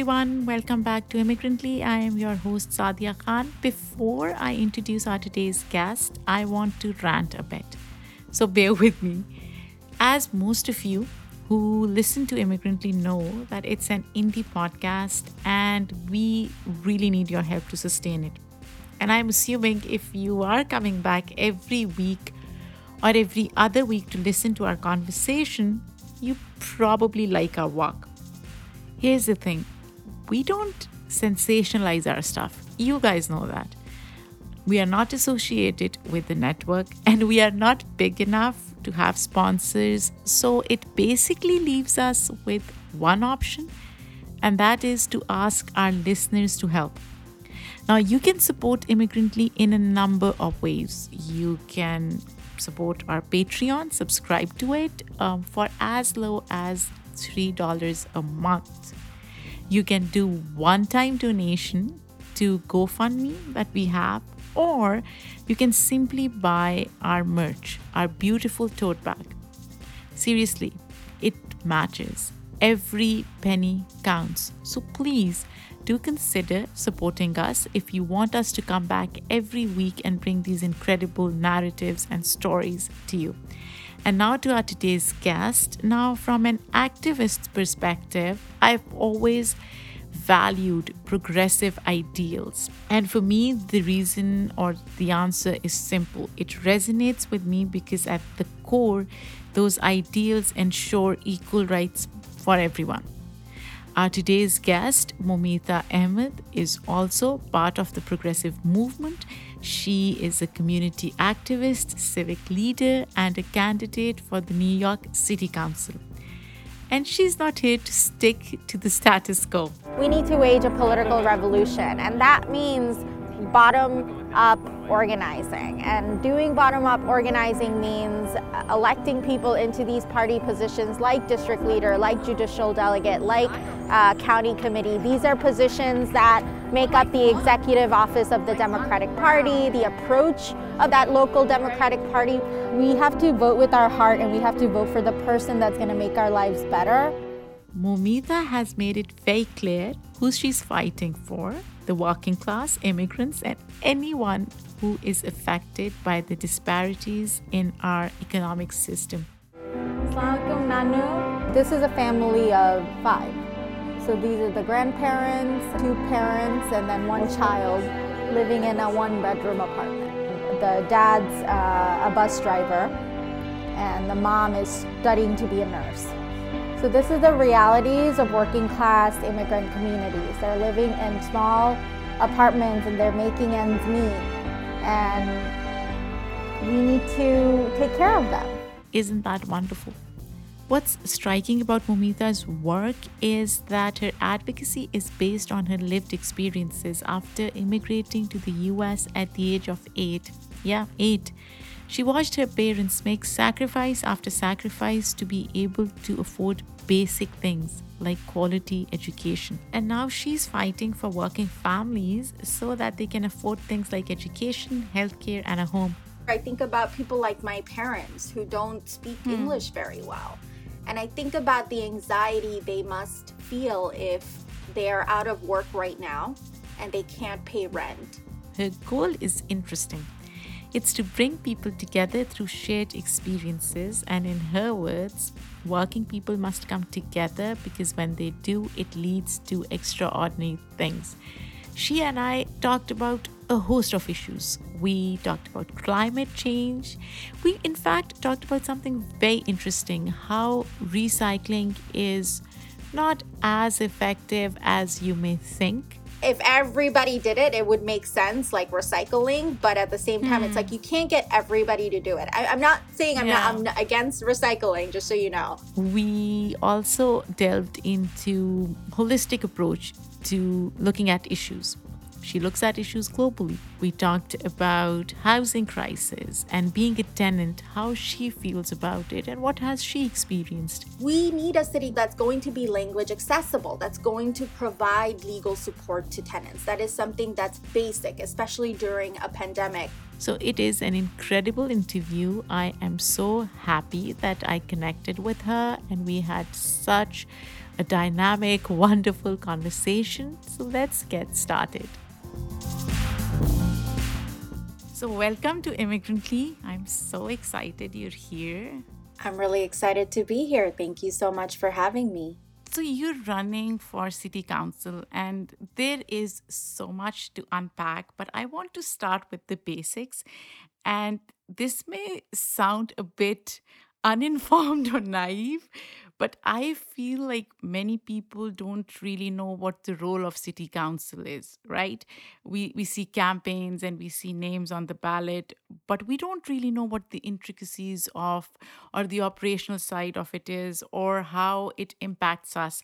Everyone, welcome back to Immigrantly. I am your host Sadia Khan. Before I introduce our today's guest, I want to rant a bit. So bear with me. As most of you who listen to Immigrantly know that it's an indie podcast and we really need your help to sustain it. And I'm assuming if you are coming back every week or every other week to listen to our conversation, you probably like our work. Here's the thing we don't sensationalize our stuff. You guys know that. We are not associated with the network and we are not big enough to have sponsors. So it basically leaves us with one option, and that is to ask our listeners to help. Now, you can support Immigrantly in a number of ways. You can support our Patreon, subscribe to it um, for as low as $3 a month. You can do one time donation to GoFundMe that we have, or you can simply buy our merch, our beautiful tote bag. Seriously, it matches. Every penny counts. So please do consider supporting us if you want us to come back every week and bring these incredible narratives and stories to you. And now to our today's guest. Now, from an activist's perspective, I've always valued progressive ideals. And for me, the reason or the answer is simple it resonates with me because at the core, those ideals ensure equal rights for everyone. Our today's guest, Moumita Ahmed, is also part of the progressive movement. She is a community activist, civic leader, and a candidate for the New York City Council. And she's not here to stick to the status quo. We need to wage a political revolution, and that means bottom up organizing. And doing bottom up organizing means electing people into these party positions like district leader, like judicial delegate, like uh, county committee. These are positions that make up the executive office of the Democratic Party, the approach of that local Democratic Party. We have to vote with our heart and we have to vote for the person that's going to make our lives better. Moumita has made it very clear who she's fighting for the working class, immigrants, and anyone who is affected by the disparities in our economic system. This is a family of five. So these are the grandparents, two parents, and then one child living in a one bedroom apartment. The dad's uh, a bus driver, and the mom is studying to be a nurse. So this is the realities of working class immigrant communities. They're living in small apartments and they're making ends meet. And we need to take care of them. Isn't that wonderful? What's striking about Moumita's work is that her advocacy is based on her lived experiences after immigrating to the US at the age of eight. Yeah, eight. She watched her parents make sacrifice after sacrifice to be able to afford basic things like quality education. And now she's fighting for working families so that they can afford things like education, healthcare, and a home. I think about people like my parents who don't speak hmm. English very well. And I think about the anxiety they must feel if they're out of work right now and they can't pay rent. Her goal is interesting. It's to bring people together through shared experiences, and in her words, working people must come together because when they do, it leads to extraordinary things. She and I talked about a host of issues. We talked about climate change. We, in fact, talked about something very interesting how recycling is not as effective as you may think if everybody did it, it would make sense, like recycling. But at the same time, mm. it's like hmm. you can't get everybody to do it. I, am not saying I'm yeah. not I'm not against recycling, just so you know. We also delved into holistic approach to looking at issues. She looks at issues globally. We talked about housing crisis and being a tenant, how she feels about it and what has she experienced. We need a city that's going to be language accessible, that's going to provide legal support to tenants. That is something that's basic, especially during a pandemic. So it is an incredible interview. I am so happy that I connected with her and we had such a dynamic, wonderful conversation. So let's get started. So, welcome to Immigrantly. I'm so excited you're here. I'm really excited to be here. Thank you so much for having me. So, you're running for city council, and there is so much to unpack, but I want to start with the basics. And this may sound a bit uninformed or naive, but I feel like many people don't really know what the role of city council is, right? We we see campaigns and we see names on the ballot, but we don't really know what the intricacies of or the operational side of it is or how it impacts us.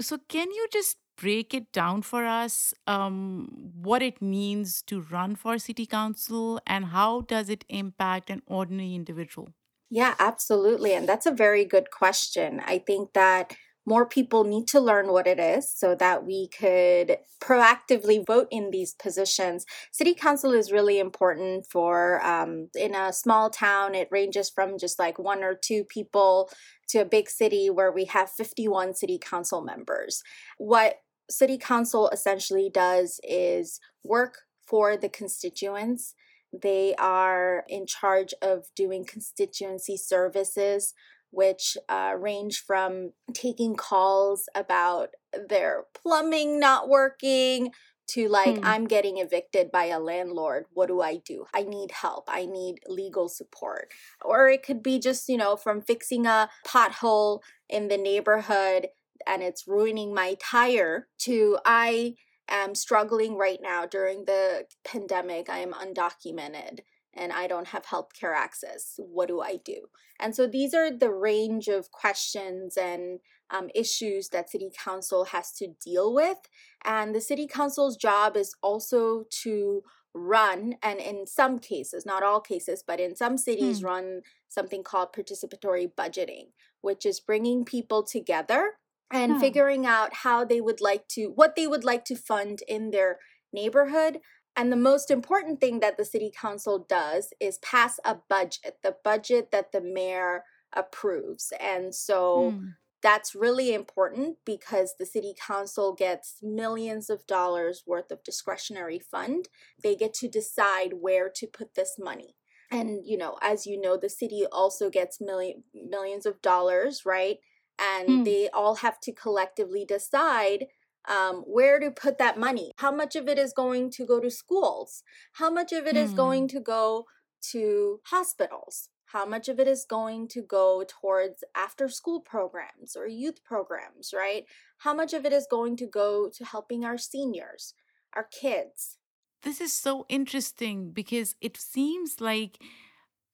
So can you just break it down for us um, what it means to run for city council and how does it impact an ordinary individual yeah, absolutely. And that's a very good question. I think that more people need to learn what it is so that we could proactively vote in these positions. City council is really important for um, in a small town. It ranges from just like one or two people to a big city where we have 51 city council members. What city council essentially does is work for the constituents they are in charge of doing constituency services, which uh, range from taking calls about their plumbing not working to like, hmm. I'm getting evicted by a landlord. What do I do? I need help. I need legal support. Or it could be just, you know, from fixing a pothole in the neighborhood and it's ruining my tire to I am struggling right now during the pandemic. I am undocumented and I don't have healthcare access. What do I do? And so these are the range of questions and um, issues that City Council has to deal with. And the City Council's job is also to run, and in some cases, not all cases, but in some cities, hmm. run something called participatory budgeting, which is bringing people together and figuring out how they would like to what they would like to fund in their neighborhood and the most important thing that the city council does is pass a budget the budget that the mayor approves and so hmm. that's really important because the city council gets millions of dollars worth of discretionary fund. They get to decide where to put this money. And you know as you know the city also gets million millions of dollars right and mm. they all have to collectively decide um, where to put that money. How much of it is going to go to schools? How much of it mm. is going hmm. to go to hospitals? How much of it is going to go towards after school programs or youth programs, right? How much of it is going to go to helping our seniors, our kids? This is so interesting because it seems like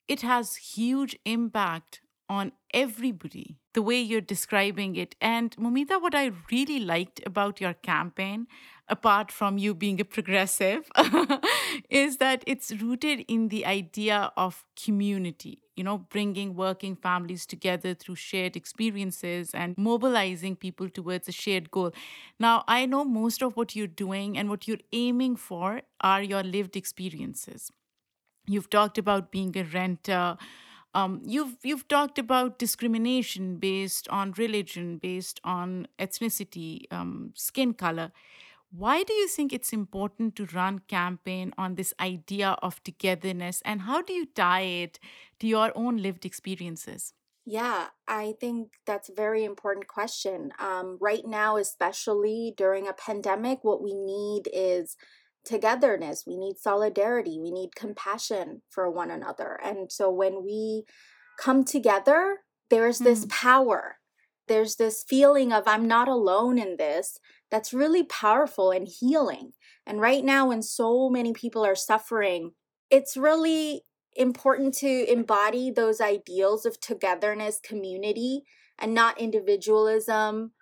it has huge impact on everybody the way you're describing it. And Moumita, what I really liked about your campaign, apart from you being a progressive, is that it's rooted in the idea of community, you know, bringing working families together through shared experiences and mobilizing people towards a shared goal. Now, I know most of what you're doing and what you're aiming for are your lived experiences. You've talked about being a renter um, you've you've talked about discrimination based on religion, based on ethnicity, um, skin color. Why do you think it's important to run campaign on this idea of togetherness, and how do you tie it to your own lived experiences? Yeah, I think that's a very important question. Um, right now, especially during a pandemic, what we need is togetherness, we need solidarity, we need compassion for one another. And so when we come together, there's this mm. power. There's this feeling of I'm not alone in this that's really powerful and healing. And right now, when so many people are suffering, it's really important to embody those ideals of togetherness, community, and not individualism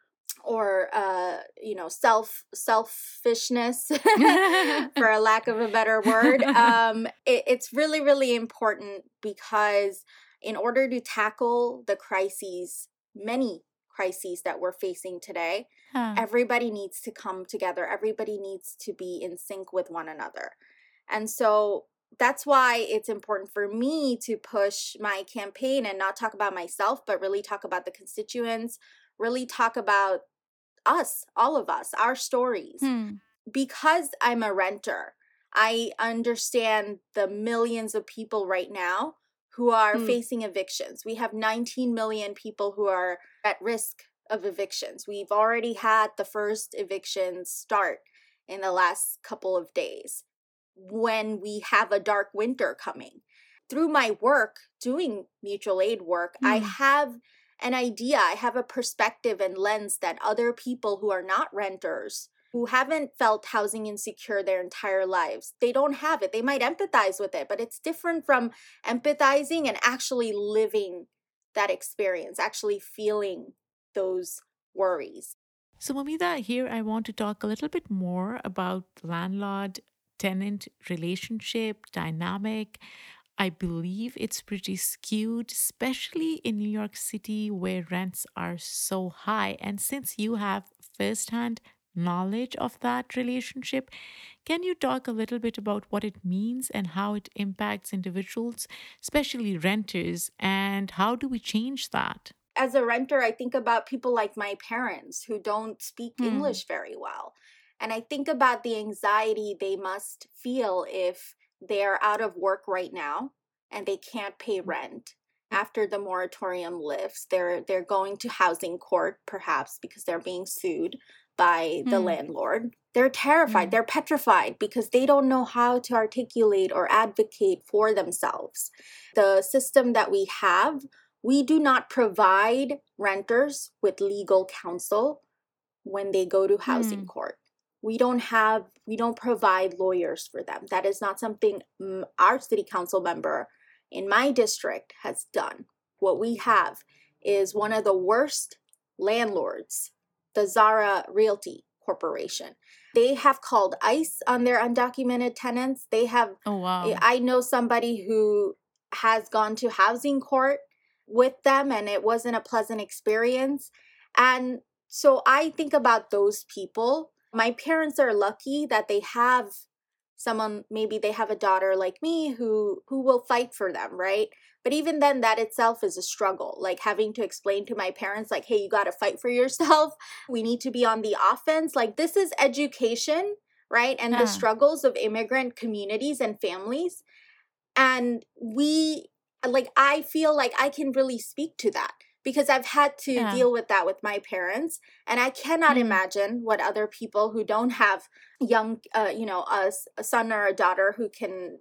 or uh, you know self selfishness for a lack of a better word um, it, it's really really important because in order to tackle the crises many crises that we're facing today huh. everybody needs to come together everybody needs to be in sync with one another and so that's why it's important for me to push my campaign and not talk about myself but really talk about the constituents really talk about us, all of us, our stories. Hmm. Because I'm a renter, I understand the millions of people right now who are Hmm. facing evictions. We have 19 million people who are at risk of evictions. We've already had the first evictions start in the last couple of days when we have a dark winter coming. Through my work doing mutual aid work, I Hmm. have an idea, I have a perspective and lens that other people who are not renters, who haven't felt housing insecure their entire lives, they don't have it. They might empathize with it, but it's different from empathizing and actually living that experience, actually feeling those worries. So, Moumita, here I want to talk a little bit more about landlord tenant relationship dynamic. I believe it's pretty skewed, especially in New York City where rents are so high. And since you have firsthand knowledge of that relationship, can you talk a little bit about what it means and how it impacts individuals, especially renters, and how do we change that? as a renter, I think about people like my parents who don't speak Hmm. English very well. And I think about the anxiety they must feel if they're out of work right now and they can't pay rent. After the moratorium lifts, they're they're going to housing court perhaps because they're being sued by the Hmm. landlord. They're terrified, Hmm. they're petrified because they don't know how to articulate or advocate for themselves. The system that we have we do not provide renters with legal counsel when they go to housing Hmm. court. We don't have, we don't provide lawyers for them. That is not something mm, our city council member in my district has done. What we have is one of the worst landlords, the Zara Realty Corporation. They have called ICE on their undocumented tenants. They have Oh, wow. I know somebody who has gone to housing court with them and it wasn't a pleasant experience. And so I think about those people. My parents are lucky that they have someone maybe they have a daughter like me who who will fight for them, right? But even then that itself is a struggle. Like having to explain to my parents like, "Hey, you got to fight for yourself. We need to be on the offense." Like this is education, right? And Yeah. the struggles of immigrant communities and families and we like i feel like i can really speak to that because i've had to Yeah. deal with that with my parents and i cannot Mm. imagine what other people who don't have young uh, you know a son or a daughter who can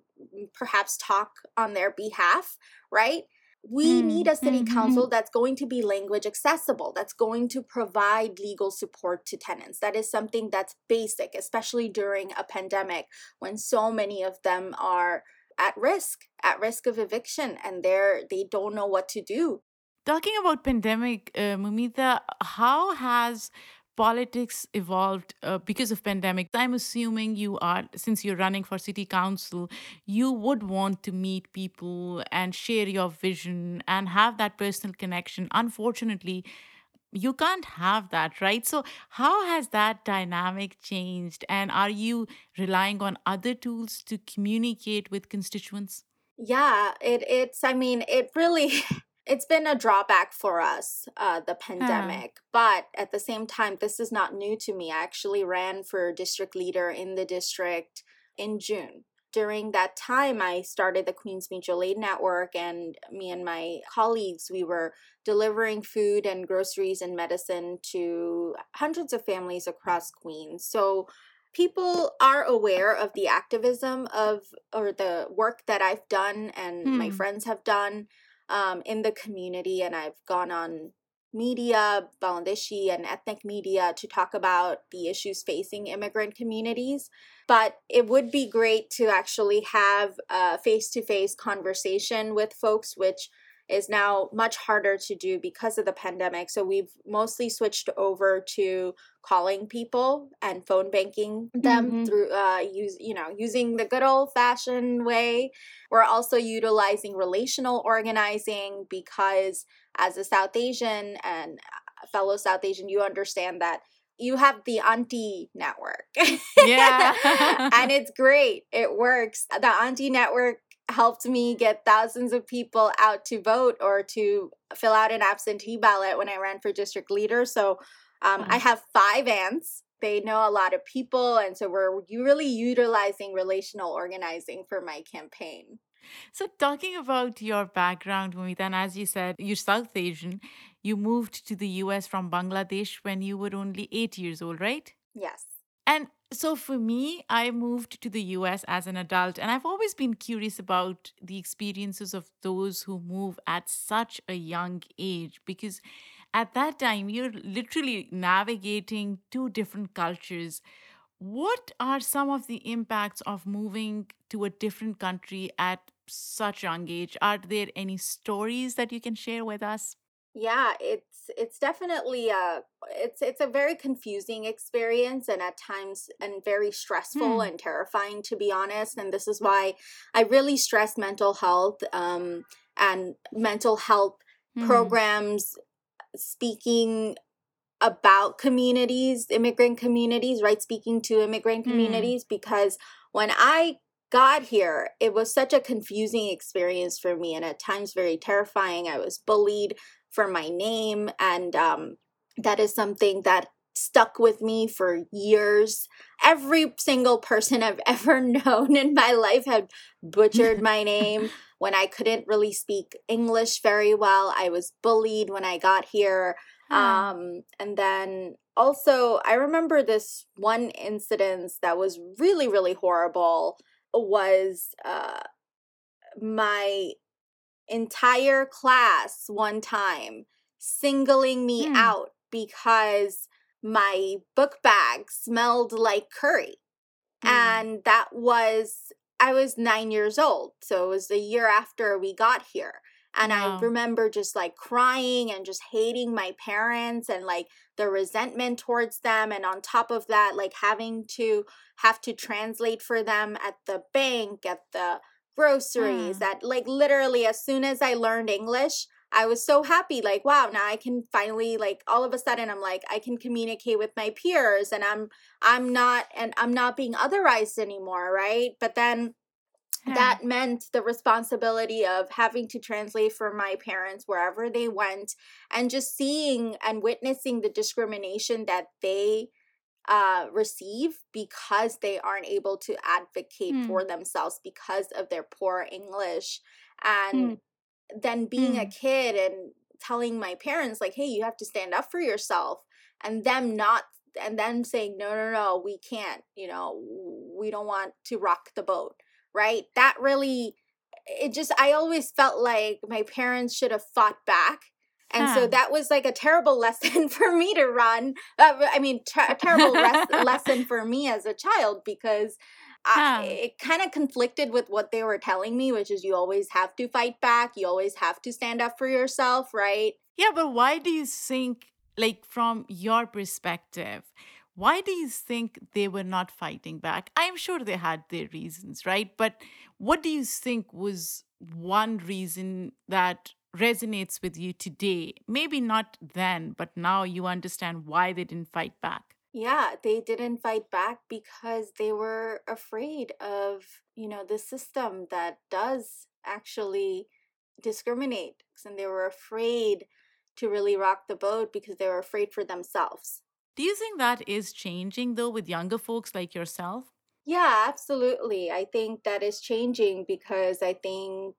perhaps talk on their behalf right we Mm, need a city council that's going to be language accessible that's going to provide legal support to tenants that is something that's basic especially during a pandemic when so many of them are at risk at risk of eviction and they're they don't know what to do Talking about pandemic, uh, Moumita, how has politics evolved uh, because of pandemic? I'm assuming you are, since you're running for city council, you would want to meet people and share your vision and have that personal connection. Unfortunately, you can't have that, right? So, how has that dynamic changed? And are you relying on other tools to communicate with constituents? yeah it it's i mean it really it's been a drawback for us uh the pandemic but at the same time this is not new to me i actually ran for district leader in the district in june. During that time i started the queens mutual aid network and me and my colleagues we were delivering food and groceries and medicine to hundreds of families across queens. So people are aware of the activism of or the work that I've done and my Hmm. friends have done um, in the community, and I've gone on media, Bangladeshi and ethnic media to talk about the issues facing immigrant communities. But it would be great to actually have a face to face conversation with folks, which is now much harder to do because of the pandemic. So we've mostly switched over to calling people and phone banking them Mhm. through uh use you know using the good old fashioned way we're also utilizing relational organizing because as a south asian and a fellow south asian you understand that you have the auntie network Yeah. and it's great it works the auntie network helped me get thousands of people out to vote or to fill out an absentee ballot when I ran for district leader. So um, I have five aunts. They know a lot of people. And so we're really utilizing relational organizing for my campaign. So, talking about your background, Moumita, and as you said, you're South Asian. You moved to the US from Bangladesh when you were only eight years old, right? Yes. And so for me, I moved to the US as an adult, and I've always been curious about the experiences of those who move at such a young age because at that time you're literally navigating two different cultures. What are some of the impacts of moving to a different country at such young age? Are there any stories that you can share with us? Yeah, it's it's definitely a it's it's a very confusing experience and at times and very stressful Hmm. and terrifying to be honest. And this is why I really stress mental health um, and mental health Hmm. programs speaking about communities, immigrant communities, right? Speaking to immigrant Hmm. communities because when I got here, it was such a confusing experience for me and at times very terrifying. I was bullied for my name, and um, that is something that stuck with me for years. Every single person I've ever known in my life had butchered my name. When I couldn't really speak English very well, I was bullied when I got here. Um, and then also, I remember this one incident that was really, really horrible was uh, my entire class one time singling me Hmm. out because my book bag smelled like curry. Hmm. And that was, I was nine years old. So it was the year after we got here. And I remember just like crying and just hating my parents and like the resentment towards them. And on top of that, like having to have to translate for them at the bank, at the groceries, Hmm. that like literally as soon as I learned English, I was so happy. Like, wow, now I can finally like all of a sudden I'm like, I can communicate with my peers and I'm I'm not and I'm not being otherized anymore, right? But then Huh. that meant the responsibility of having to translate for my parents wherever they went and just seeing and witnessing the discrimination that they uh, receive because they aren't able to advocate Hmm. for themselves because of their poor English. Hmm. And then being a Hmm. kid and telling my parents, like, hey, you have to stand up for yourself, and them not, and them saying, no, no, no, we can't, you know, we don't want to rock the boat, right? That really, it just, I always felt like my parents should have fought back. And so that was like a terrible lesson for me to run. Uh, I mean, ter- a terrible res- lesson for me as a child because I, Huh. it kind of conflicted with what they were telling me, which is you always have to fight back, you always have to stand up for yourself, right? Yeah, but why do you think, like, from your perspective, why do you think they were not fighting back? I'm sure they had their reasons, right? But what do you think was one reason that resonates with you today? Maybe not then, but now you understand why they didn't fight back. Yeah, they didn't fight back because they were afraid of, you know, the system that does actually discriminate. And they were afraid to really rock the boat because they were afraid for themselves. Do you think that is changing though with younger folks like yourself? Yeah, absolutely. I think that is changing because I think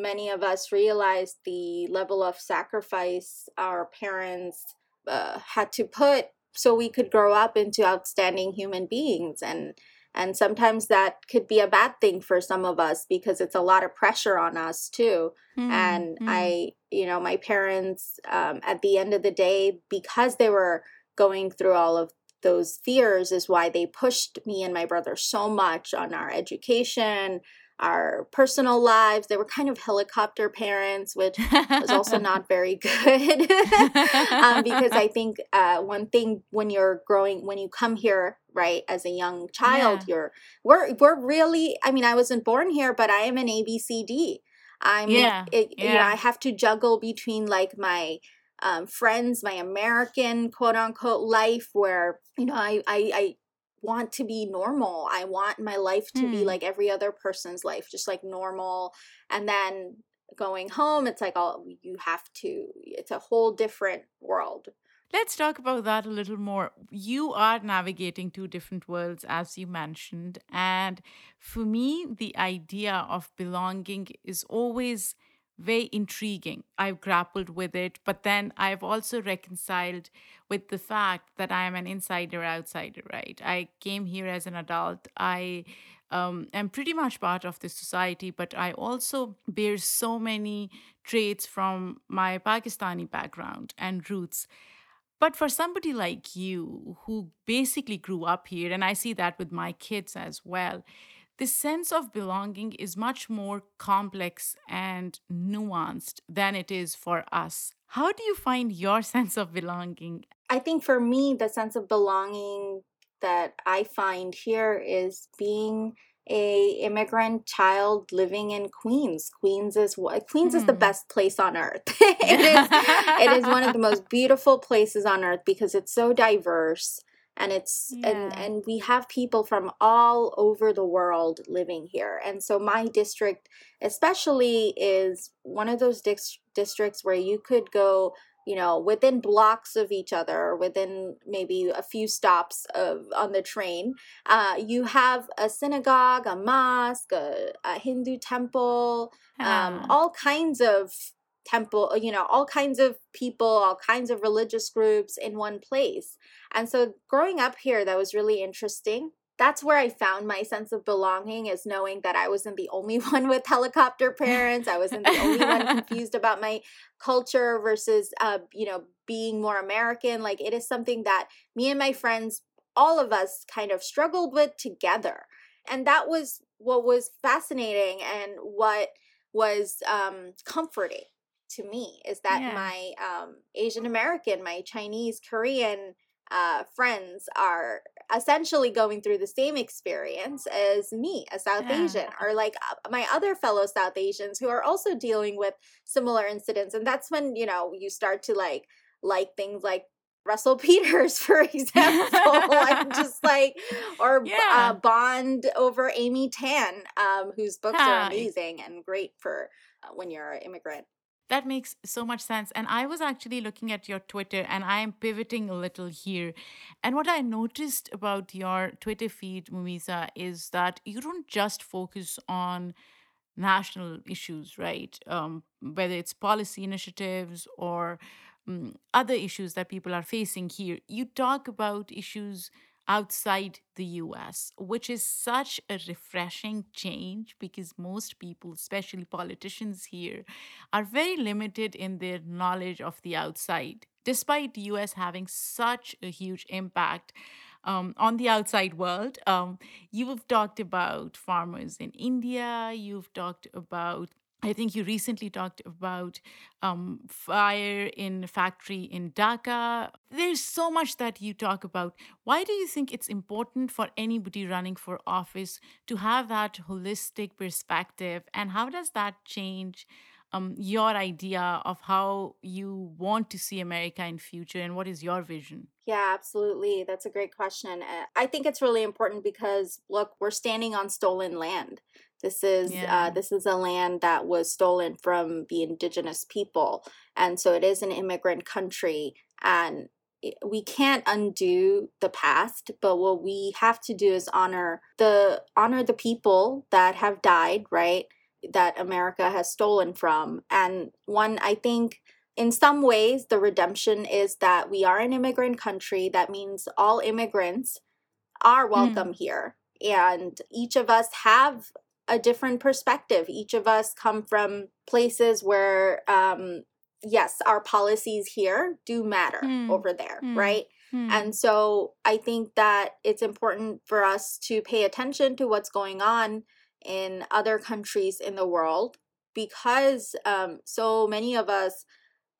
many of us realize the level of sacrifice our parents uh, had to put so we could grow up into outstanding human beings. And and sometimes that could be a bad thing for some of us because it's a lot of pressure on us too. Hmm, and i you know my parents um, at the end of the day because they were going through all of those fears is why they pushed me and my brother so much on our education our personal lives they were kind of helicopter parents which was also not very good um, because I think uh, one thing when you're growing, when you come here, right, as a young child, Yeah. you're we're we're really. I mean, I wasn't born here, but I am an ABCD. I'm Yeah, it, you know. I have to juggle between like my um, friends, my American quote unquote life, where you know I I, I want to be normal. I want my life to be Hmm. like every other person's life, just like normal. And then going home, it's like all you have to. It's a whole different world. Let's talk about that a little more. You are navigating two different worlds, as you mentioned. And for me, the idea of belonging is always very intriguing. I've grappled with it, but then I've also reconciled with the fact that I am an insider outsider, right? I came here as an adult. I um, am pretty much part of this society, but I also bear so many traits from my Pakistani background and roots but for somebody like you who basically grew up here, and I see that with my kids as well, this sense of belonging is much more complex and nuanced than it is for us. How do you find your sense of belonging? I think for me, the sense of belonging that I find here is being a immigrant child living in Queens. Queens is what Queens is the Hmm. best place on earth. it is it is one of the most beautiful places on earth because it's so diverse and it's and Yeah. and we have people from all over the world living here. And so my district especially is one of those dis- districts where you could go you know within blocks of each other within maybe a few stops of on the train uh, you have a synagogue a mosque a, a hindu temple um, Ah, all kinds of temple you know all kinds of people all kinds of religious groups in one place and so growing up here that was really interesting that's where I found my sense of belonging is knowing that I wasn't the only one with helicopter parents. I wasn't the only one confused about my culture versus uh, you know, being more American. Like it is something that me and my friends, all of us kind of struggled with together. And that was what was fascinating and what was um comforting to me is that Yeah. my um Asian American, my Chinese, Korean uh, friends are essentially going through the same experience as me, a South Yeah. Asian, or like uh, my other fellow South Asians who are also dealing with similar incidents. And that's when, you know, you start to like like things like Russell Peters, for example, and just like, or Yeah. uh, bond over Amy Tan, um, whose books are amazing and great for uh, when you're an immigrant. That makes so much sense. And I was actually looking at your Twitter and I am pivoting a little here. And what I noticed about your Twitter feed, Moumita, is that you don't just focus on national issues, right? Um, whether it's policy initiatives or mm, other issues that people are facing here, you talk about issues outside the US, which is such a refreshing change because most people, especially politicians here, are very limited in their knowledge of the outside, despite the US having such a huge impact um, on the outside world. Um, you've talked about farmers in India, you've talked about I think you recently talked about um, fire in factory in Dhaka. There's so much that you talk about. Why do you think it's important for anybody running for office to have that holistic perspective? And how does that change um, your idea of how you want to see America in future and what is your vision? Yeah, absolutely. That's a great question. I think it's really important because look, we're standing on stolen land. This is Yeah. uh, this is a land that was stolen from the indigenous people, and so it is an immigrant country. And we can't undo the past, but what we have to do is honor the honor the people that have died, right? That America has stolen from. And one, I think in some ways, the redemption is that we are an immigrant country. That means all immigrants are welcome here. And each of us have a different perspective. Each of us come from places where, um, yes, our policies here do matter Hmm. over there, Hmm. right? Hmm. And so I think that it's important for us to pay attention to what's going on in other countries in the world because um, so many of us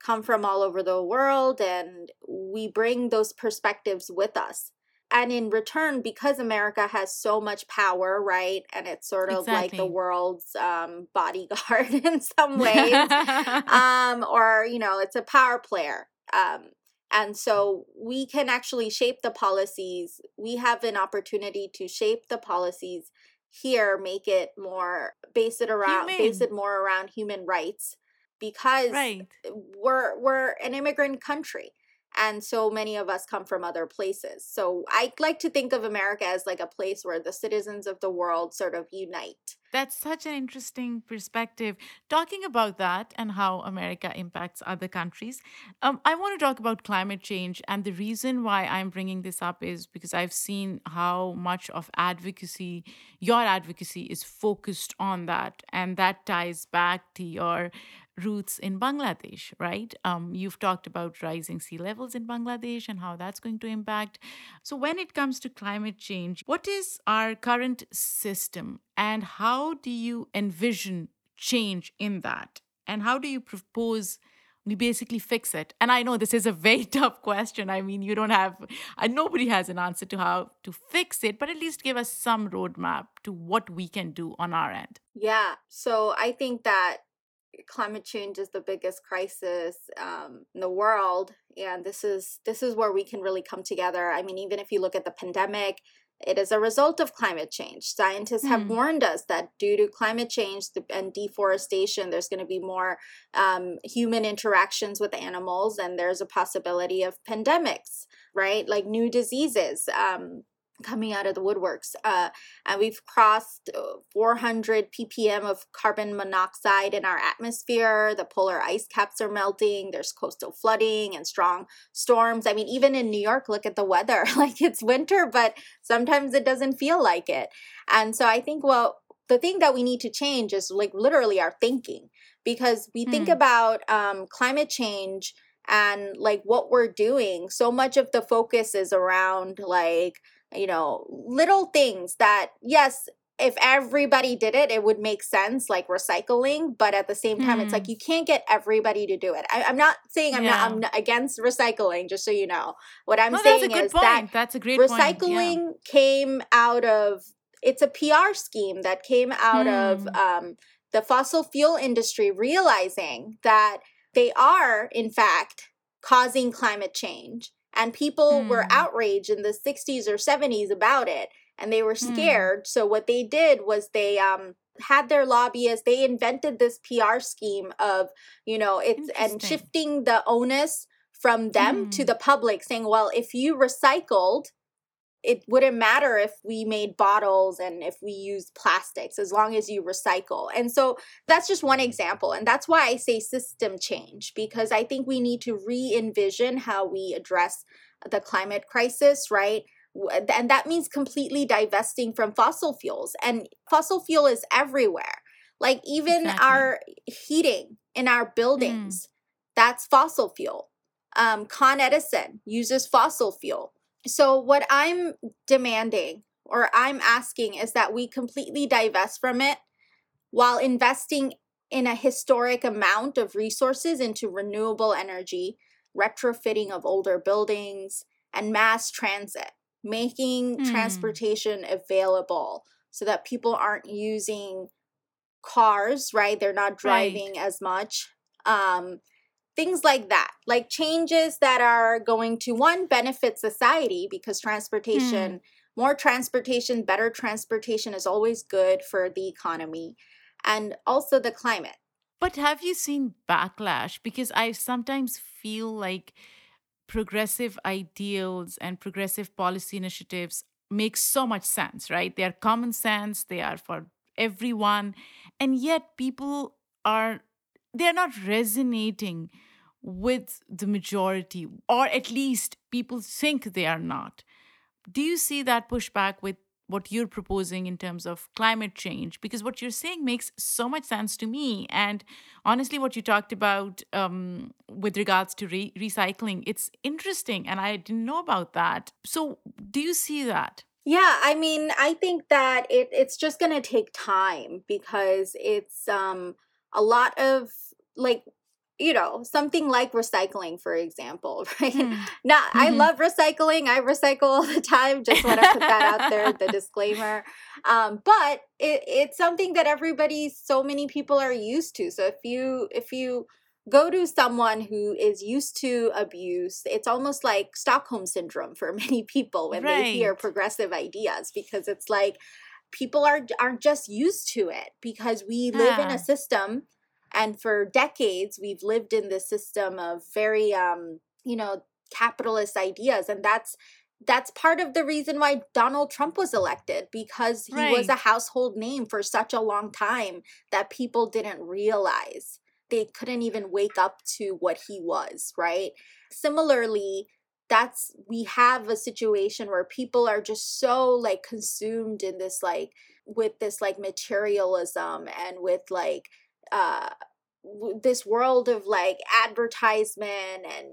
come from all over the world and we bring those perspectives with us. And in return, because America has so much power, right? And it's sort of like the world's um, bodyguard in some ways um, or you know, it's a power player. Um, And so we can actually shape the policies. We have an opportunity to shape the policies here, make it more base it around Humane. base it more around human rights because Right. we're we're an immigrant country and so many of us come from other places. So I like to think of America as like a place where the citizens of the world sort of unite. That's such an interesting perspective. Talking about that and how America impacts other countries, um, I want to talk about climate change. And the reason why I'm bringing this up is because I've seen how much of advocacy, your advocacy, is focused on that. And that ties back to your roots in Bangladesh, right? Um, you've talked about rising sea levels in Bangladesh and how that's going to impact. So, when it comes to climate change, what is our current system and how do you envision change in that? And how do you propose we basically fix it? And I know this is a very tough question. I mean, you don't have, uh, nobody has an answer to how to fix it, but at least give us some roadmap to what we can do on our end. Yeah. So I think that climate change is the biggest crisis um, in the world and this is this is where we can really come together. I mean even if you look at the pandemic it is a result of climate change. Scientists have Hmm. warned us that due to climate change and deforestation there's going to be more um, human interactions with animals and there's a possibility of pandemics right? Like new diseases um, coming out of the woodworks uh, and we've crossed uh, 400 ppm of carbon monoxide in our atmosphere. The polar ice caps are melting. There's coastal flooding and strong storms. I mean even in new york look at the weather. Like it's winter but sometimes it doesn't feel like it. And so i think well the thing that we need to change is like literally our thinking because we think Hmm. about um, climate change and like what we're doing. So much of the focus is around like you know little things that yes if everybody did it it would make sense like recycling but at the same time it's Hmm. like you can't get everybody to do it I, i'm not saying i'm not i'm not against recycling just so you know what i'm no, that's a saying good is point. that that's a great point. Yeah. recycling came out of it's a pr scheme that came out of Hmm. um, the fossil fuel industry realizing that they are in fact causing climate change and people were Hmm. outraged in the 60s or 70s about it and they were Hmm. scared so what they did was they um had their lobbyists they invented this pr scheme of you know it's and shifting the onus from them to Hmm. the public saying well if you recycled it wouldn't matter if we made bottles and if we used plastics as long as you recycle. And so that's just one example. And that's why I say system change, because I think we need to re envision how we address the climate crisis, right? And that means completely divesting from fossil fuels. And fossil fuel is everywhere. Like even Exactly. our heating in our buildings, that's fossil fuel. Um, Con Edison uses fossil fuel. So, what I'm demanding or I'm asking is that we completely divest from it while investing in a historic amount of resources into renewable energy, retrofitting of older buildings, and mass transit, making Hmm. transportation available so that people aren't using cars, right? They're not Right. driving as much. Um, things like that like changes that are going to one benefit society because transportation hmm. more transportation better transportation is always good for the economy and also the climate But have you seen backlash? Because I sometimes feel like progressive ideals and progressive policy initiatives make so much sense, right? They are common sense, they are for everyone. And yet people are they're not resonating with the majority, or at least people think they are not. Do you see that pushback with what you're proposing in terms of climate change? Because what you're saying makes so much sense to me. And honestly, what you talked about um, with regards to re- recycling, it's interesting. And I didn't know about that. So, do you see that? yeah i mean i think that it, it's just going to take time because it's um a lot of like you know something like recycling for example right Hmm. Now, I Mhm. love recycling. I recycle all the time. Just want to put that out there, the disclaimer. Um, but it, it's something that everybody, so many people are used to. So if you if you go to someone who is used to abuse, it's almost like Stockholm syndrome for many people when right. they hear progressive ideas because it's like people are aren't just used to it because we live in a system and for decades we've lived in this system of very um you know capitalist ideas and that's that's part of the reason why Donald Trump was elected because he right. was a household name for such a long time that people didn't realize they couldn't even wake up to what he was, right? Similarly, that's we have a situation where people are just so like consumed in this like with this like materialism and with like uh this world of like advertisement and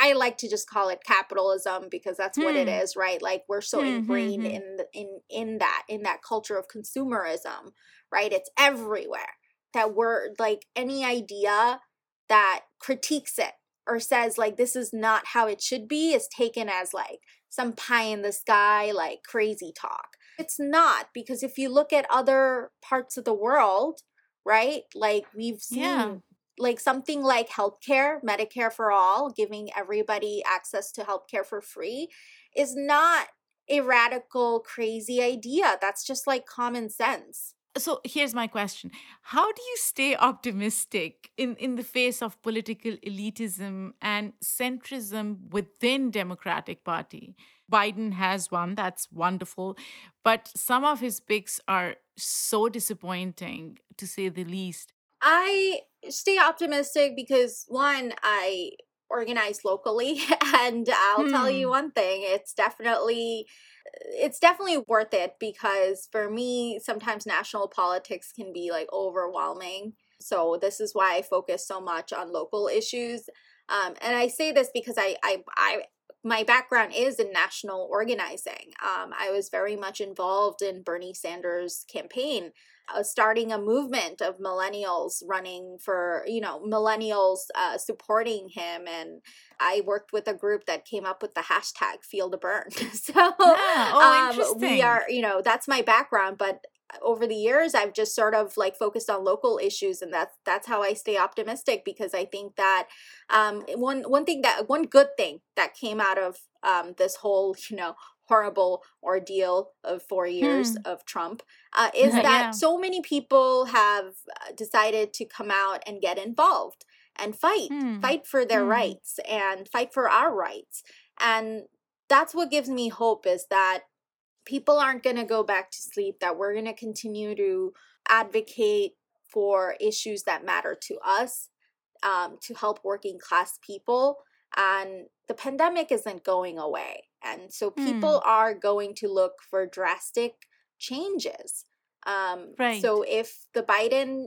I like to just call it capitalism because that's what it hmm. is, right? Like we're so mm-hmm. ingrained hmm. in the, in in that in that culture of consumerism, right? It's everywhere that we're like any idea that critiques it or says like this is not how it should be is taken as like some pie in the sky like crazy talk. It's not because if you look at other parts of the world, right? Like we've seen yeah. like something like healthcare, Medicare for all, giving everybody access to healthcare for free is not a radical crazy idea. That's just like common sense so here's my question how do you stay optimistic in, in the face of political elitism and centrism within democratic party biden has won that's wonderful but some of his picks are so disappointing to say the least i stay optimistic because one i organize locally and i'll hmm. tell you hmm. one thing it's definitely it's definitely worth it because for me, sometimes national politics can be like overwhelming. So this is why I focus so much on local issues. Um, and I say this because I, I, I, my background is in national organizing. Um, I was very much involved in Bernie Sanders' campaign uh, starting a movement of millennials running for, you know, millennials uh, supporting him. And I worked with a group that came up with the hashtag Feel the Bern. so yeah. oh, um, we are, you know, that's my background. But over the years i've just sort of like focused on local issues and that's that's how i stay optimistic because i think that um one one thing that one good thing that came out of um this whole you know horrible ordeal of four years hmm. of Trump uh, is that yeah. so many people have uh, decided to come out and get involved and fight, hmm. fight for their hmm. rights and fight for our rights. And that's what gives me hope is that people aren't going to go back to sleep, that we're going to continue to advocate for issues that matter to us, um, to help working class people. And the pandemic isn't going away. And so people mm. are going to look for drastic changes. Um, right. So if the Biden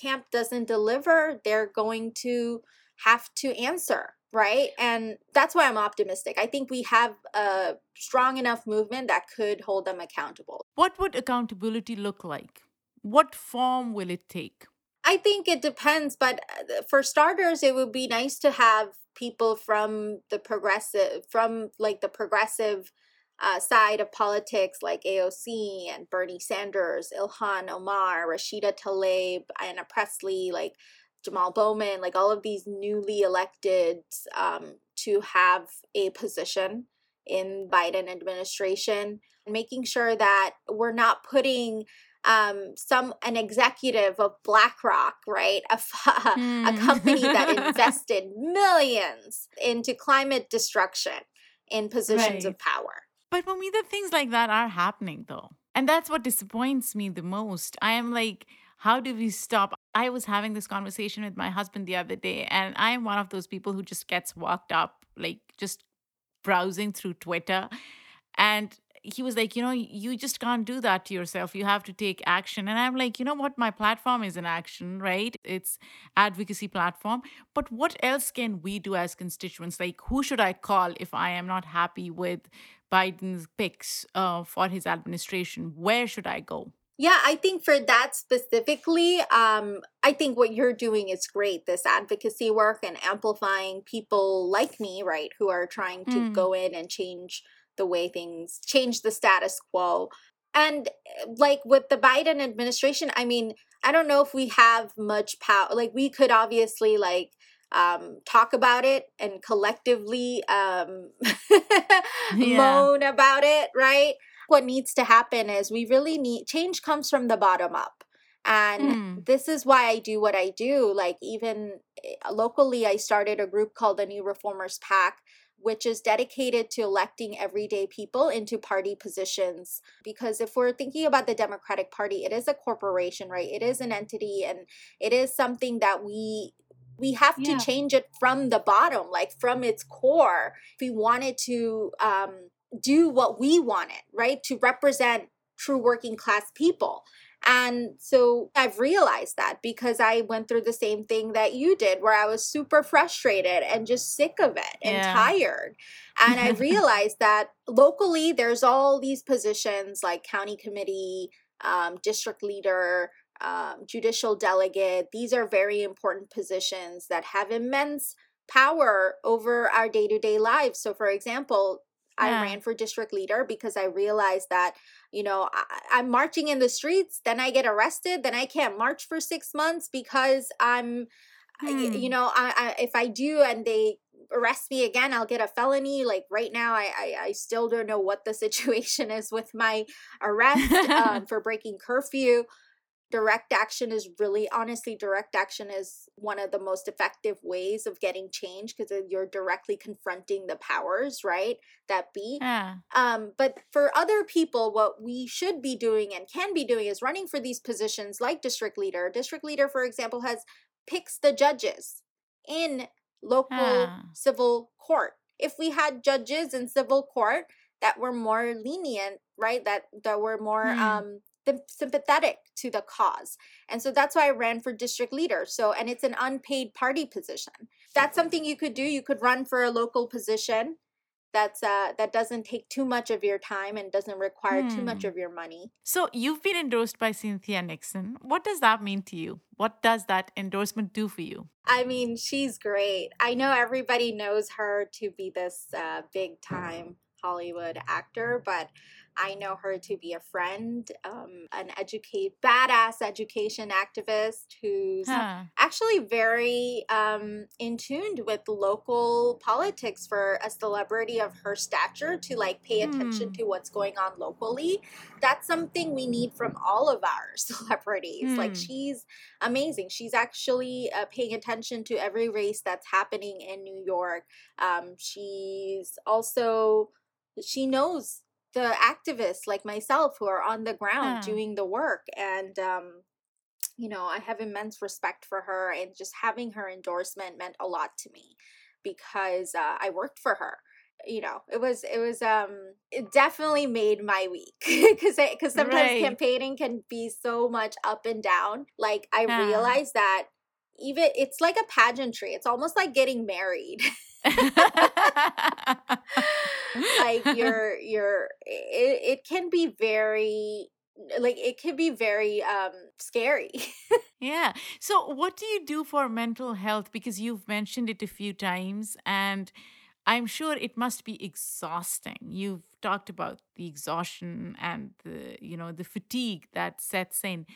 camp doesn't deliver, they're going to have to answer. Right. And that's why I'm optimistic. I think we have a strong enough movement that could hold them accountable. What would accountability look like? What form will it take? I think it depends, but uh, for starters, it would be nice to have people from the progressive from like the progressive uh, side of politics like AOC and Bernie Sanders, Ilhan Omar, Rashida Tlaib, Ayanna Pressley, like Jamal Bowman, like all of these newly elected um, to have a position in Biden administration, making sure that we're not putting um, some an executive of BlackRock, right, a, mm. a company that invested millions into climate destruction in positions right. of power. But for me, the things like that are happening though. And that's what disappoints me the most. I am like, how do we stop? I was having this conversation with my husband the other day, and I am one of those people who just gets walked up, like just browsing through Twitter. And he was like, you know, you just can't do that to yourself. You have to take action. And I'm like, you know what? My platform is an action, right? It's advocacy platform. But what else can we do as constituents? Like, who should I call if I am not happy with Biden's picks uh, for his administration? Where should I go? Yeah, I think for that specifically, um, I think what you're doing is great. This advocacy work and amplifying people like me, right, who are trying to mm. go in and change the way things change the status quo. And eh, like with the Biden administration, I mean, I don't know if we have much power. Like we could obviously like um, talk about it and collectively um, Yeah. moan about it, right? What needs to happen is we really need change comes from the bottom up. And Hmm. this is why I do what I do. Like, even eh, locally, I started a group called the New Reformers PAC, which is dedicated to electing everyday people into party positions. Because if we're thinking about the Democratic Party, it is a corporation, right? It is an entity and it is something that we we have to change it from the bottom like from its core if we wanted to um, do what we wanted right to represent true working class people and so i've realized that because i went through the same thing that you did where i was super frustrated and just sick of it and Yeah. tired and i realized that locally there's all these positions like county committee um, district leader um, judicial delegate. These are very important positions that have immense power over our day to day lives. So, for example, I ran for district leader because I realized that, you know, I, I'm marching in the streets, then I get arrested, then I can't march for six months because I'm, I- Hmm. you know, I, I, if I do and they arrest me again, I'll get a felony. Like right now, I, I, I still don't know what the situation is with my arrest um, for breaking curfew direct action is really honestly direct action is one of the most effective ways of getting change because you're directly confronting the powers right that be Yeah. um, but for other people what we should be doing and can be doing is running for these positions like district leader district leader for example has picks the judges in local Ah. civil court if we had judges in civil court that were more lenient right that that were more Hmm. um sympathetic to the cause and so that's why i ran for district leader so and it's an unpaid party position that's something you could do you could run for a local position that's uh that doesn't take too much of your time and doesn't require too much Hmm. of your money So you've been endorsed by Cynthia Nixon. What does that mean to you? What does that endorsement do for you? I mean, she's great. I know everybody knows her to be this uh, big time Hollywood actor, but I know her to be a friend, um, an educate badass education activist who's Huh. actually very um, in tuned with local politics for a celebrity of her stature to like pay attention Hmm. to what's going on locally. That's something we need from all of our celebrities. Like Hmm. she's amazing. She's actually uh, paying attention to every race that's happening in New York. Um, she's also she knows the activists like myself who are on the ground doing the work and um you know i have immense respect for her and just having her endorsement meant a lot to me because uh, i worked for her you know it was it was um it definitely made my week because because sometimes Right. campaigning can be so much up and down like i Yeah. realized that even it's like a pageantry it's almost like getting married like you're you're it, it can be very like it can be very um scary Yeah. So, what do you do for mental health? Because you've mentioned it a few times, and I'm sure it must be exhausting. You've talked about the exhaustion and the, you know, the fatigue that sets in.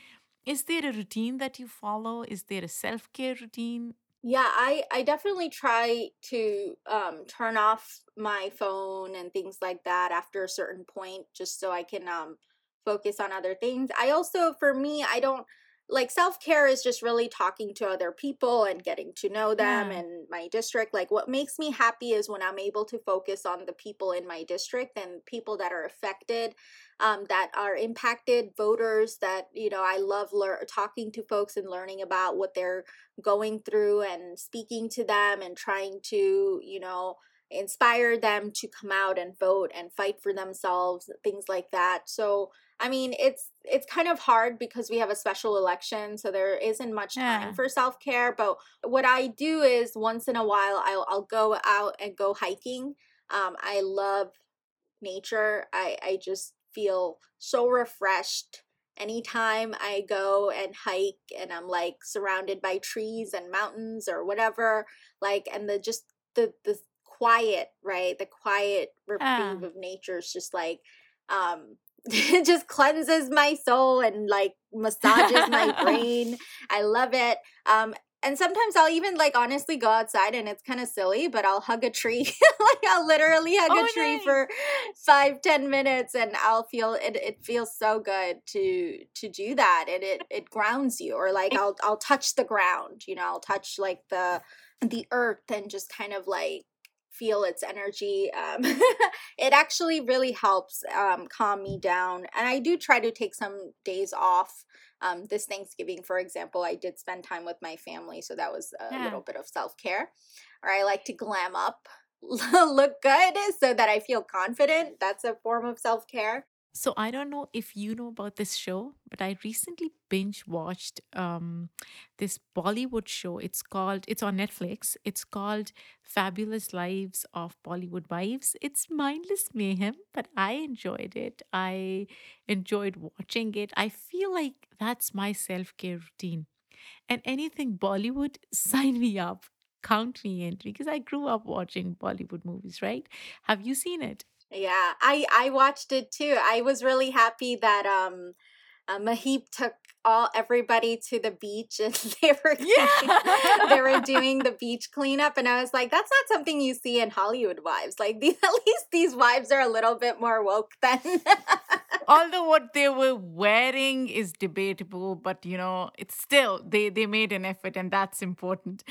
Is there a routine that you follow? Is there a self care routine? Yeah i i definitely try to um turn off my phone and things like that after a certain point just so i can um focus on other things. I also for me i don't like self-care is just really talking to other people and getting to know them Yeah. and my district like what makes me happy is when i'm able to focus on the people in my district and people that are affected um, that are impacted voters that you know i love lear- talking to folks and learning about what they're going through and speaking to them and trying to you know inspire them to come out and vote and fight for themselves things like that so i mean it's it's kind of hard because we have a special election so there isn't much time Yeah. for self-care but what i do is once in a while i'll, I'll go out and go hiking um, i love nature i i just feel so refreshed anytime I go and hike and I'm like surrounded by trees and mountains or whatever, like and the just the the quiet, right? The quiet reprieve Ah. of nature is just like um it just cleanses my soul and like massages my brain. I love it. Um, and sometimes I'll even like honestly go outside and it's kind of silly, but I'll hug a tree. like I'll literally hug Oh, a tree nice. for five, ten minutes and I'll feel it it feels so good to to do that. And it it grounds you. Or like I'll I'll touch the ground, you know, I'll touch like the the earth and just kind of like feel its energy. Um it actually really helps um calm me down. And I do try to take some days off um, this Thanksgiving, for example, I did spend time with my family, so that was a Yeah. little bit of self care. Or I like to glam up, look good, so that I feel confident. That's a form of self care. So I don't know if you know about this show, but I recently binge watched um, this Bollywood show. It's called it's on Netflix. It's called Fabulous Lives of Bollywood Wives. It's mindless mayhem, but I enjoyed it. I enjoyed watching it. I feel like that's my self-care routine. And anything Bollywood, sign me up. Count me in because I grew up watching Bollywood movies, right? Have you seen it? Yeah, I I watched it too. I was really happy that um uh, Maheep took all everybody to the beach and they were Yeah. they were doing the beach cleanup and I was like that's not something you see in Hollywood wives. Like these at least these wives are a little bit more woke than although what they were wearing is debatable but you know it's still they they made an effort and that's important.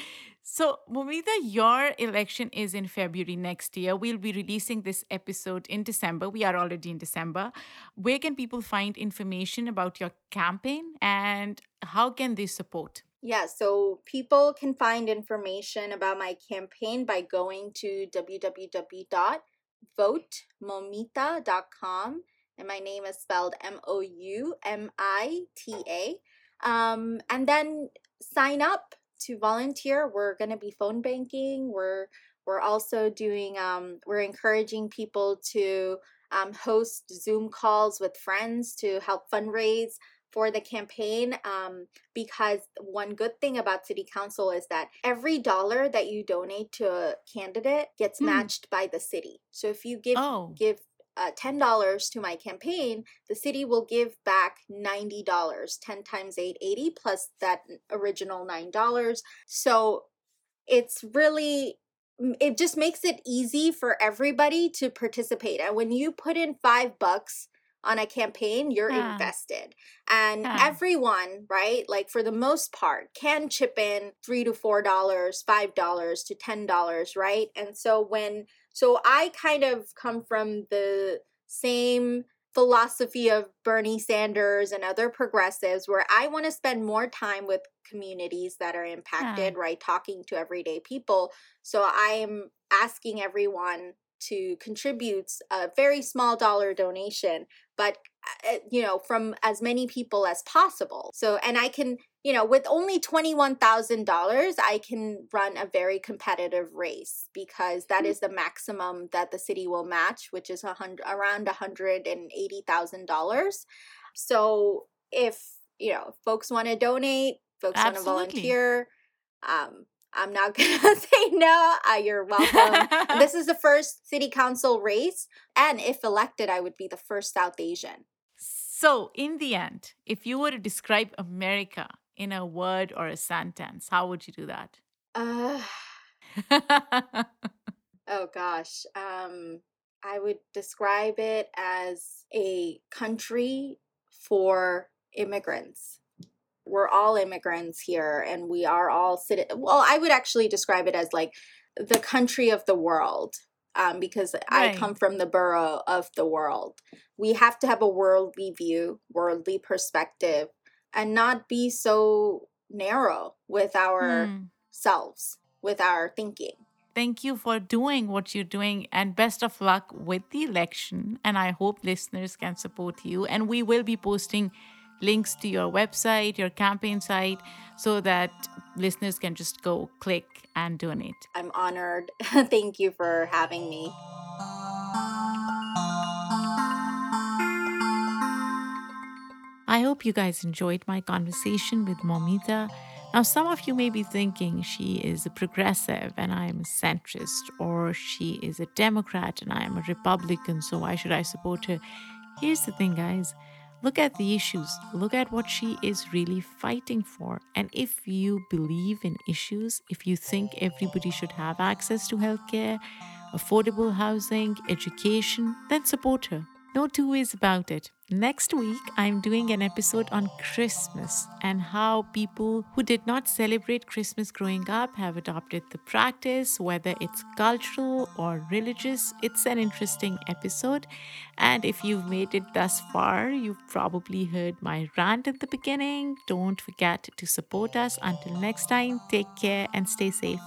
So Moumita your election is in february next year. We'll be releasing this episode in december. We are already in december. Where can people find information about your campaign and how can they support? Yeah, so people can find information about my campaign by going to www.votemoumita.com. And my name is spelled M O U M I T A. Um, and then sign up to volunteer. We're going to be phone banking. We're we're also doing um, we're encouraging people to um, host Zoom calls with friends to help fundraise for the campaign um, because one good thing about city council is that every dollar that you donate to a candidate gets Hmm. matched by the city so if you give oh give uh, $10 to my campaign the city will give back $90 10 times 880 plus that original $9 so it's really it just makes it easy for everybody to participate and when you put in five bucks on a campaign you're Yeah. invested and Yeah. everyone right like for the most part can chip in three to four dollars five dollars to ten dollars right and so when so i kind of come from the same philosophy of bernie sanders and other progressives where i want to spend more time with communities that are impacted right talking to everyday people. So i'm asking everyone to contribute a very small dollar donation but uh, you know from as many people as possible. So and i can you know with only $21000 i can run a very competitive race because that Hmm. the maximum that the city will match which is a hundred around $180000 so if you know folks want to donate folks want to volunteer um i'm not gonna say no uh, you're welcome. This is the first city council race and if elected i would be the first south asian. So, in the end, if you were to describe America in a word or a sentence, how would you do that? uh, oh gosh um i would describe it as a country for immigrants. We're all immigrants here and we are all citi- well i would actually describe it as like the country of the world um, because i come from the borough of the world. We have to have a worldly view worldly perspective and not be so narrow with our Hmm. selves with our thinking Thank you for doing what you're doing and best of luck with the election. And I hope listeners can support you. And we will be posting links to your website, your campaign site, so that listeners can just go click and donate. i'm honored thank you for having me I hope you guys enjoyed my conversation with Moumita. Now, some of you may be thinking she is a progressive and I am a centrist, or she is a Democrat and I am a Republican, so why should I support her? Here's the thing, guys look at the issues, look at what she is really fighting for. And if you believe in issues, if you think everybody should have access to healthcare, affordable housing, education, then support her. No two ways about it. Next week, I'm doing an episode on Christmas and how people who did not celebrate Christmas growing up have adopted the practice, whether it's cultural or religious. It's an interesting episode. And if you've made it thus far, you've probably heard my rant at the beginning. Don't forget to support us. Until next time, take care and stay safe.